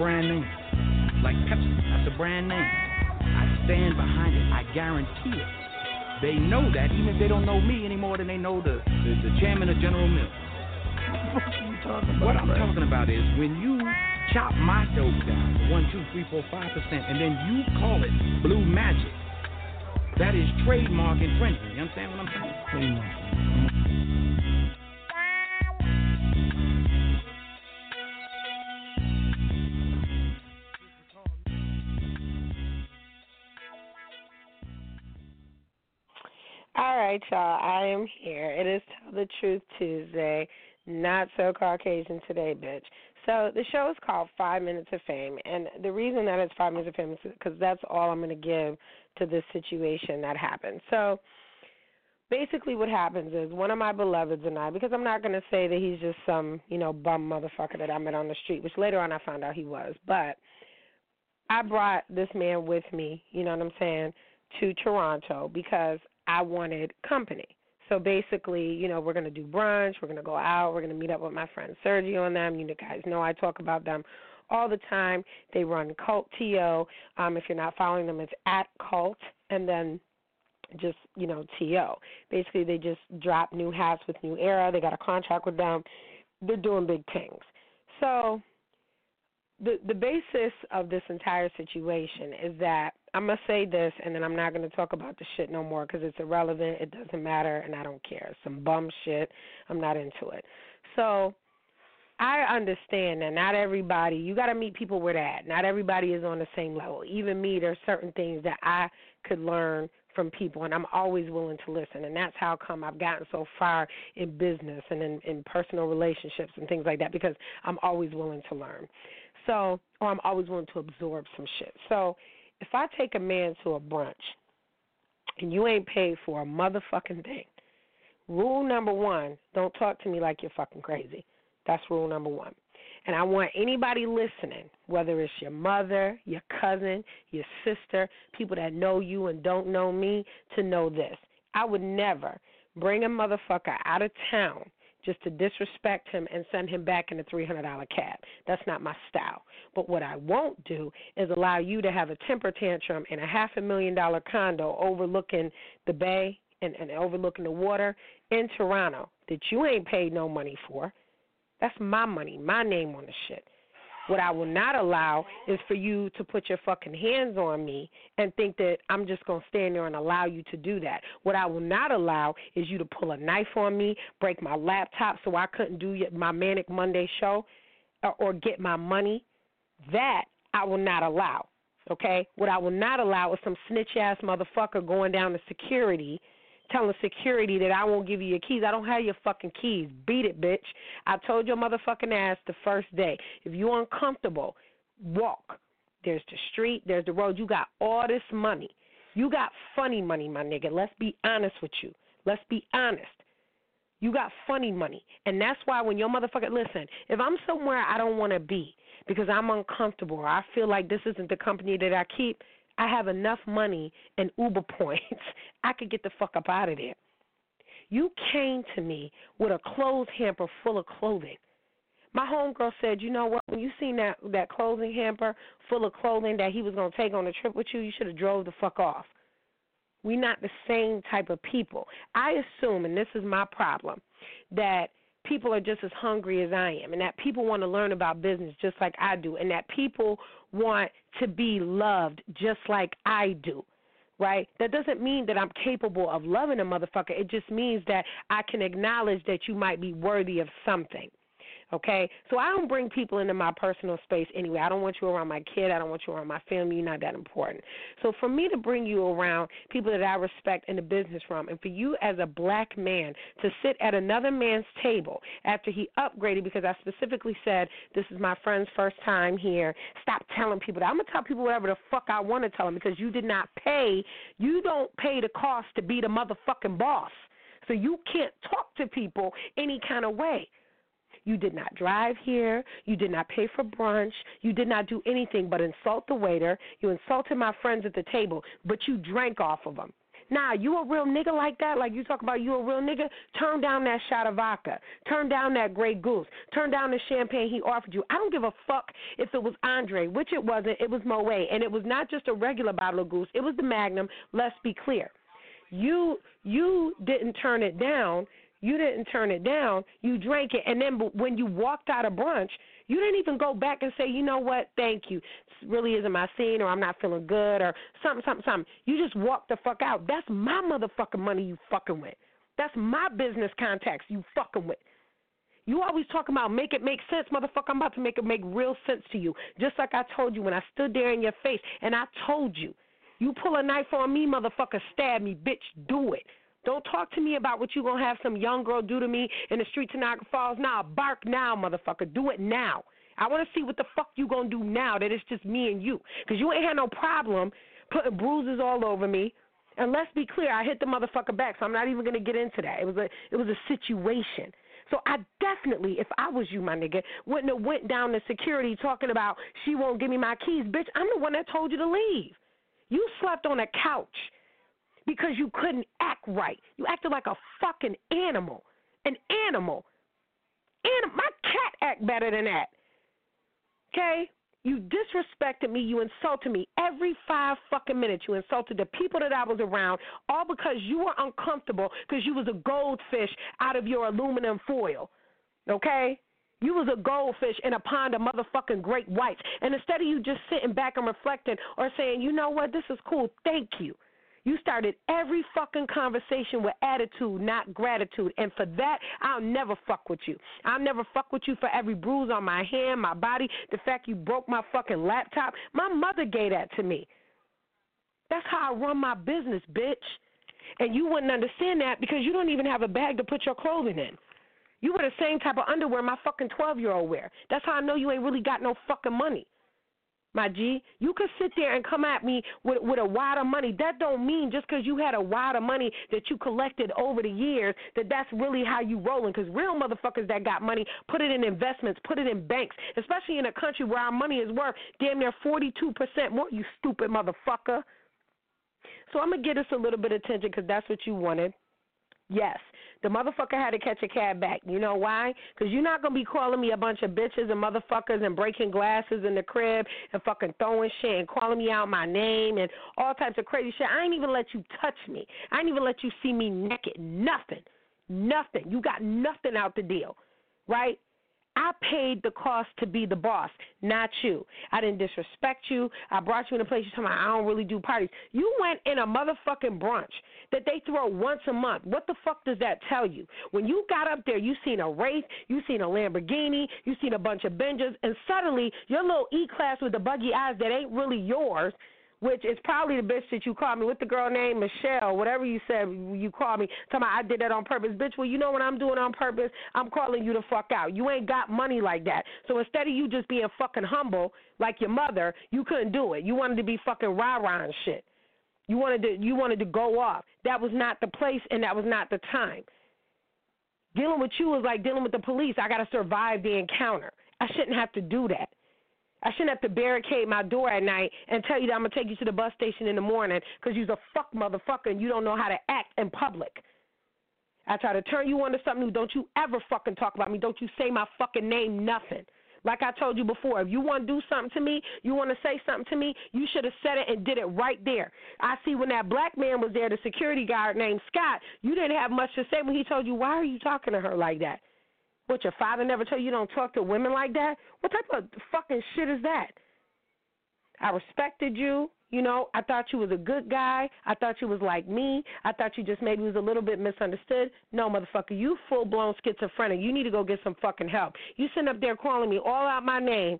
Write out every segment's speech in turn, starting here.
Brand name. Like Pepsi, that's a brand name. I stand behind it. I guarantee it. They know that even if they don't know me any more than they know the, the, the chairman of General Mills. What you talking about? What I'm talking about is when you chop my dope down one, two, three, four, five percent, and then you call it blue magic. That is trademark infringement. You understand what I'm saying? Y'all. I am here. It is Tell the Truth Tuesday. Not so Caucasian today, bitch. So the show is called Five Minutes of Fame, and the reason that it's Five Minutes of Fame is because that's all I'm going to give to this situation that happened. So basically, what happens is one of my beloveds and I, because I'm not going to say that he's just some you know bum motherfucker that I met on the street, which later on I found out he was, but I brought this man with me. You know what I'm saying? To Toronto because I wanted company. So basically, you know, we're going to do brunch, we're going to go out, we're going to meet up with my friend Sergio and them. You guys know I talk about them all the time. They run Cult TO. Um, if you're not following them, it's at Cult and then just, you know, TO. Basically, they just drop new hats with New Era. They got a contract with them. They're doing big things. So the the basis of this entire situation is that I'm gonna say this, and then I'm not gonna talk about the shit no more because it's irrelevant. It doesn't matter, and I don't care. Some bum shit. I'm not into it. So I understand that not everybody. You got to meet people where they're at. Not everybody is on the same level. Even me, there's certain things that I could learn from people, and I'm always willing to listen. And that's how come I've gotten so far in business and in, in personal relationships and things like that because I'm always willing to learn. So, or I'm always willing to absorb some shit. So, if I take a man to a brunch and you ain't paid for a motherfucking thing, rule number one, don't talk to me like you're fucking crazy. That's rule number one. And I want anybody listening, whether it's your mother, your cousin, your sister, people that know you and don't know me, to know this. I would never bring a motherfucker out of town just to disrespect him and send him back in a $300 cab. That's not my style. But what I won't do is allow you to have a temper tantrum in a half a million dollar condo overlooking the bay and, and overlooking the water in Toronto that you ain't paid no money for. That's my money, my name on the shit. What I will not allow is for you to put your fucking hands on me and think that I'm just going to stand there and allow you to do that. What I will not allow is you to pull a knife on me, break my laptop so I couldn't do my Manic Monday show, or, or get my money. That I will not allow. Okay? What I will not allow is some snitch ass motherfucker going down to security telling security that I won't give you your keys. I don't have your fucking keys. Beat it, bitch. I told your motherfucking ass the first day. If you're uncomfortable, walk. There's the street, there's the road. You got all this money. You got funny money, my nigga. Let's be honest with you. Let's be honest. You got funny money. And that's why when your motherfucker listen, if I'm somewhere I don't want to be because I'm uncomfortable or I feel like this isn't the company that I keep, I have enough money and Uber points, I could get the fuck up out of there. You came to me with a clothes hamper full of clothing. My homegirl said, "You know what? When you seen that that clothing hamper full of clothing that he was gonna take on a trip with you, you should have drove the fuck off." We're not the same type of people. I assume, and this is my problem, that people are just as hungry as I am, and that people want to learn about business just like I do, and that people want to be loved just like I do. Right? That doesn't mean that I'm capable of loving a motherfucker. It just means that I can acknowledge that you might be worthy of something. Okay? So I don't bring people into my personal space anyway. I don't want you around my kid. I don't want you around my family. You're not that important. So for me to bring you around people that I respect in the business realm, and for you as a black man to sit at another man's table after he upgraded, because I specifically said, this is my friend's first time here, stop telling people that. I'm going to tell people whatever the fuck I want to tell them because you did not pay. You don't pay the cost to be the motherfucking boss. So you can't talk to people any kind of way. You did not drive here. You did not pay for brunch. You did not do anything but insult the waiter. You insulted my friends at the table, but you drank off of them. Now, you a real nigga like that? Like you talk about you a real nigga? Turn down that shot of vodka. Turn down that Grey Goose. Turn down the champagne he offered you. I don't give a fuck if it was Andre, which it wasn't. It was Moet, and it was not just a regular bottle of Goose. It was the Magnum. Let's be clear. You you didn't turn it down. You didn't turn it down. You drank it, and then when you walked out of brunch, you didn't even go back and say, you know what, thank you. This really isn't my scene, or I'm not feeling good, or something, something, something. You just walked the fuck out. That's my motherfucking money you fucking with. That's my business contacts you fucking with. You always talking about make it make sense, motherfucker. I'm about to make it make real sense to you. Just like I told you when I stood there in your face and I told you, you pull a knife on me, motherfucker, stab me, bitch, do it. Don't talk to me about what you're gonna have some young girl do to me in the streets of Niagara Falls. Now, bark now, motherfucker. Do it now. I want to see what the fuck you gonna do now that it's just me and you, cause you ain't had no problem putting bruises all over me. And let's be clear, I hit the motherfucker back, so I'm not even gonna get into that. It was a it was a situation. So I definitely, if I was you, my nigga, wouldn't have went down to security talking about she won't give me my keys, bitch. I'm the one that told you to leave. You slept on a couch because you couldn't act right. You acted like a fucking animal. An animal. And my cat act better than that. Okay? You disrespected me. You insulted me every five fucking minutes. You insulted the people that I was around, all because you were uncomfortable because you was a goldfish out of your aluminum foil. Okay? You was a goldfish in a pond of motherfucking great whites. And instead of you just sitting back and reflecting or saying, you know what, this is cool, thank you. You started every fucking conversation with attitude, not gratitude. And for that, I'll never fuck with you. I'll never fuck with you for every bruise on my hand, my body, the fact you broke my fucking laptop. My mother gave that to me. That's how I run my business, bitch. And you wouldn't understand that because you don't even have a bag to put your clothing in. You wear the same type of underwear my fucking 12 year old wear. That's how I know you ain't really got no fucking money my G. You could sit there and come at me with with a wad of money. That don't mean just because you had a wad of money that you collected over the years that that's really how you rolling. Because real motherfuckers that got money put it in investments, put it in banks, especially in a country where our money is worth damn near forty two percent more. You stupid motherfucker. So I'm gonna get us a little bit of attention because that's what you wanted. Yes, the motherfucker had to catch a cab back. You know why? Because you're not going to be calling me a bunch of bitches and motherfuckers and breaking glasses in the crib and fucking throwing shit and calling me out my name and all types of crazy shit. I ain't even let you touch me. I ain't even let you see me naked. Nothing. Nothing. You got nothing out the deal. Right? I paid the cost to be the boss, not you. I didn't disrespect you. I brought you in a place you told me I don't really do parties. You went in a motherfucking brunch that they throw once a month. What the fuck does that tell you? When you got up there, you seen a Wraith, you seen a Lamborghini, you seen a bunch of Benjas, and suddenly your little E class with the buggy eyes that ain't really yours which is probably the bitch that you called me. With the girl named Michelle, whatever you said you called me. Tell me I did that on purpose. Bitch, well, you know what I'm doing on purpose? I'm calling you the fuck out. You ain't got money like that. So instead of you just being fucking humble like your mother, you couldn't do it. You wanted to be fucking rah-rah and shit. You wanted to you wanted to go off. That was not the place and that was not the time. Dealing with you is like dealing with the police. I got to survive the encounter. I shouldn't have to do that. I shouldn't have to barricade my door at night and tell you that I'm gonna take you to the bus station in the morning because you're a fuck motherfucker and you don't know how to act in public. I try to turn you on to something new. Don't you ever fucking talk about me. Don't you say my fucking name, nothing. Like I told you before, if you want to do something to me, you want to say something to me, you should have said it and did it right there. I see when that black man was there, the security guard named Scott, you didn't have much to say when he told you, why are you talking to her like that? What, your father never told you you don't talk to women like that? What type of fucking shit is that? I respected you. You know, I thought you was a good guy. I thought you was like me. I thought you just maybe was a little bit misunderstood. No, motherfucker, you full blown schizophrenic. You need to go get some fucking help. You sitting up there calling me all out my name,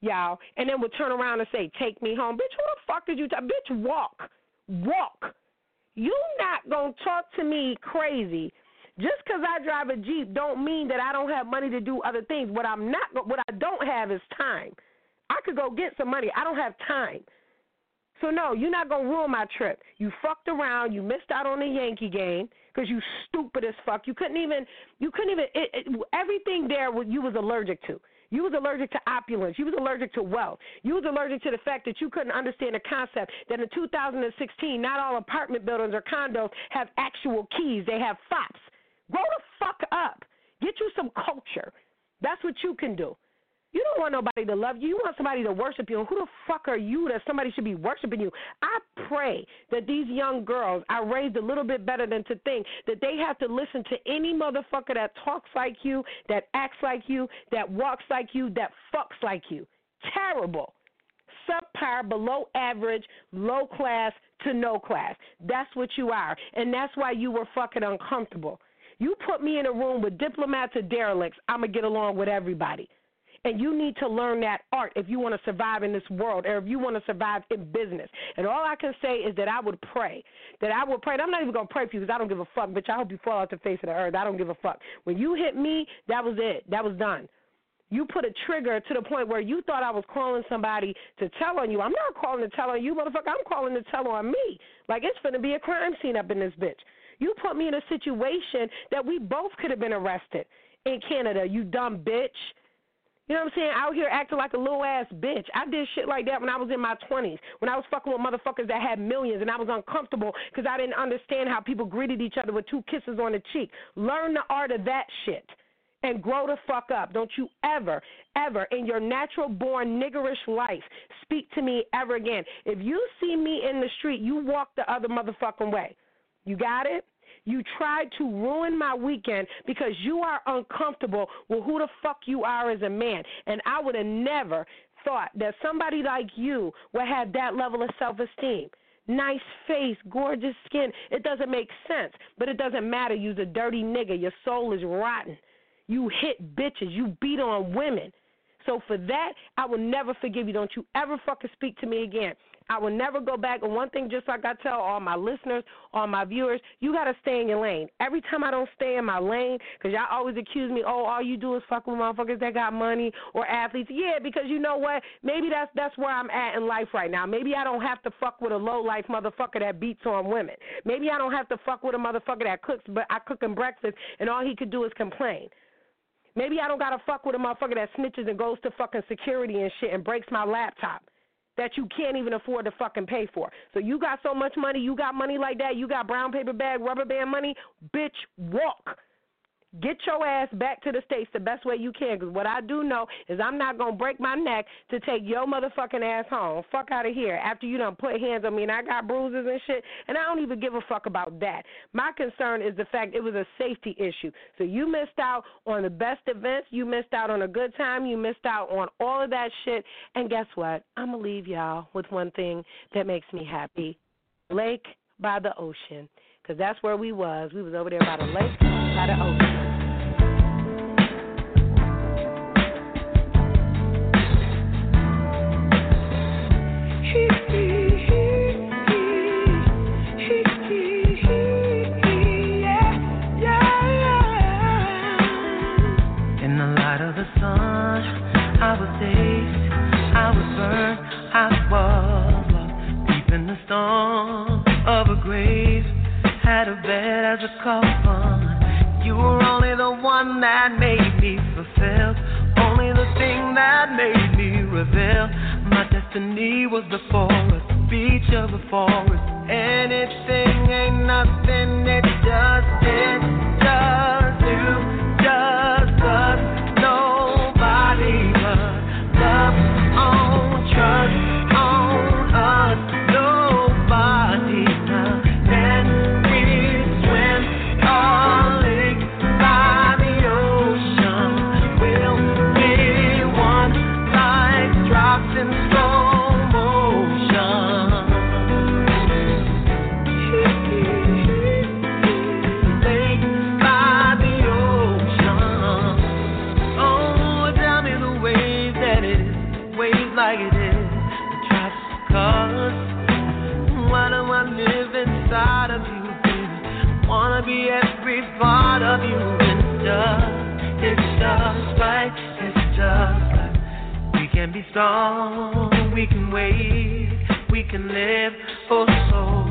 y'all, and then would turn around and say, "Take me home, bitch." Who the fuck did you? T- bitch, walk, walk. You not gonna talk to me crazy. Just because I drive a Jeep don't mean that I don't have money to do other things. What I'm not, what I don't have is time. I could go get some money. I don't have time. So no, you're not gonna ruin my trip. You fucked around. You missed out on the Yankee game because you stupid as fuck. You couldn't even. You couldn't even. It, it, everything there you was allergic to. You was allergic to opulence. You was allergic to wealth. You was allergic to the fact that you couldn't understand the concept that in 2016, not all apartment buildings or condos have actual keys. They have fobs. Grow the fuck up. Get you some culture. That's what you can do. You don't want nobody to love you. You want somebody to worship you. And who the fuck are you that somebody should be worshiping you? I pray that these young girls are raised a little bit better than to think that they have to listen to any motherfucker that talks like you, that acts like you, that walks like you, that fucks like you. Terrible. Subpar, below average, low class to no class. That's what you are. And that's why you were fucking uncomfortable. You put me in a room with diplomats or derelicts, I'm going to get along with everybody. And you need to learn that art if you want to survive in this world or if you want to survive in business. And all I can say is that I would pray. That I would pray. And I'm not even going to pray for you because I don't give a fuck, bitch. I hope you fall off the face of the earth. I don't give a fuck. When you hit me, that was it. That was done. You put a trigger to the point where you thought I was calling somebody to tell on you. I'm not calling to tell on you, motherfucker. I'm calling to tell on me. Like it's going to be a crime scene up in this bitch. You put me in a situation that we both could have been arrested in Canada, you dumb bitch. You know what I'm saying? Out here acting like a little ass bitch. I did shit like that when I was in my 20s, when I was fucking with motherfuckers that had millions, and I was uncomfortable because I didn't understand how people greeted each other with two kisses on the cheek. Learn the art of that shit and grow the fuck up. Don't you ever, ever in your natural born niggerish life speak to me ever again. If you see me in the street, you walk the other motherfucking way. You got it? You tried to ruin my weekend because you are uncomfortable with who the fuck you are as a man. And I would have never thought that somebody like you would have that level of self esteem. Nice face, gorgeous skin. It doesn't make sense, but it doesn't matter. You're a dirty nigga. Your soul is rotten. You hit bitches. You beat on women. So for that, I will never forgive you. Don't you ever fucking speak to me again. I will never go back. And one thing, just like I tell all my listeners, all my viewers, you got to stay in your lane. Every time I don't stay in my lane, because y'all always accuse me, oh, all you do is fuck with motherfuckers that got money or athletes. Yeah, because you know what? Maybe that's that's where I'm at in life right now. Maybe I don't have to fuck with a low life motherfucker that beats on women. Maybe I don't have to fuck with a motherfucker that cooks, but I cook him breakfast and all he could do is complain. Maybe I don't gotta fuck with a motherfucker that snitches and goes to fucking security and shit and breaks my laptop that you can't even afford to fucking pay for. So you got so much money, you got money like that, you got brown paper bag, rubber band money, bitch, walk. Get your ass back to the States the best way you can. Because what I do know is I'm not to break my neck to take your motherfucking ass home. Fuck out of here after you done put hands on me and I got bruises and shit. And I don't even give a fuck about that. My concern is the fact it was a safety issue. So you missed out on the best events. You missed out on a good time. You missed out on all of that shit. And guess what? I'm to leave y'all with one thing that makes me happy. Lake by the ocean. Because that's where we was. We was over there by the lake, the ocean. storm of a grave, had a bed as a coffin. That made me fulfilled, only the thing that made me reveal. My destiny was the forest, beach of the forest. Anything ain't nothing, it just be every part of you. It's just, it's just right. It's just right. We can be strong. We can wait. We can live for so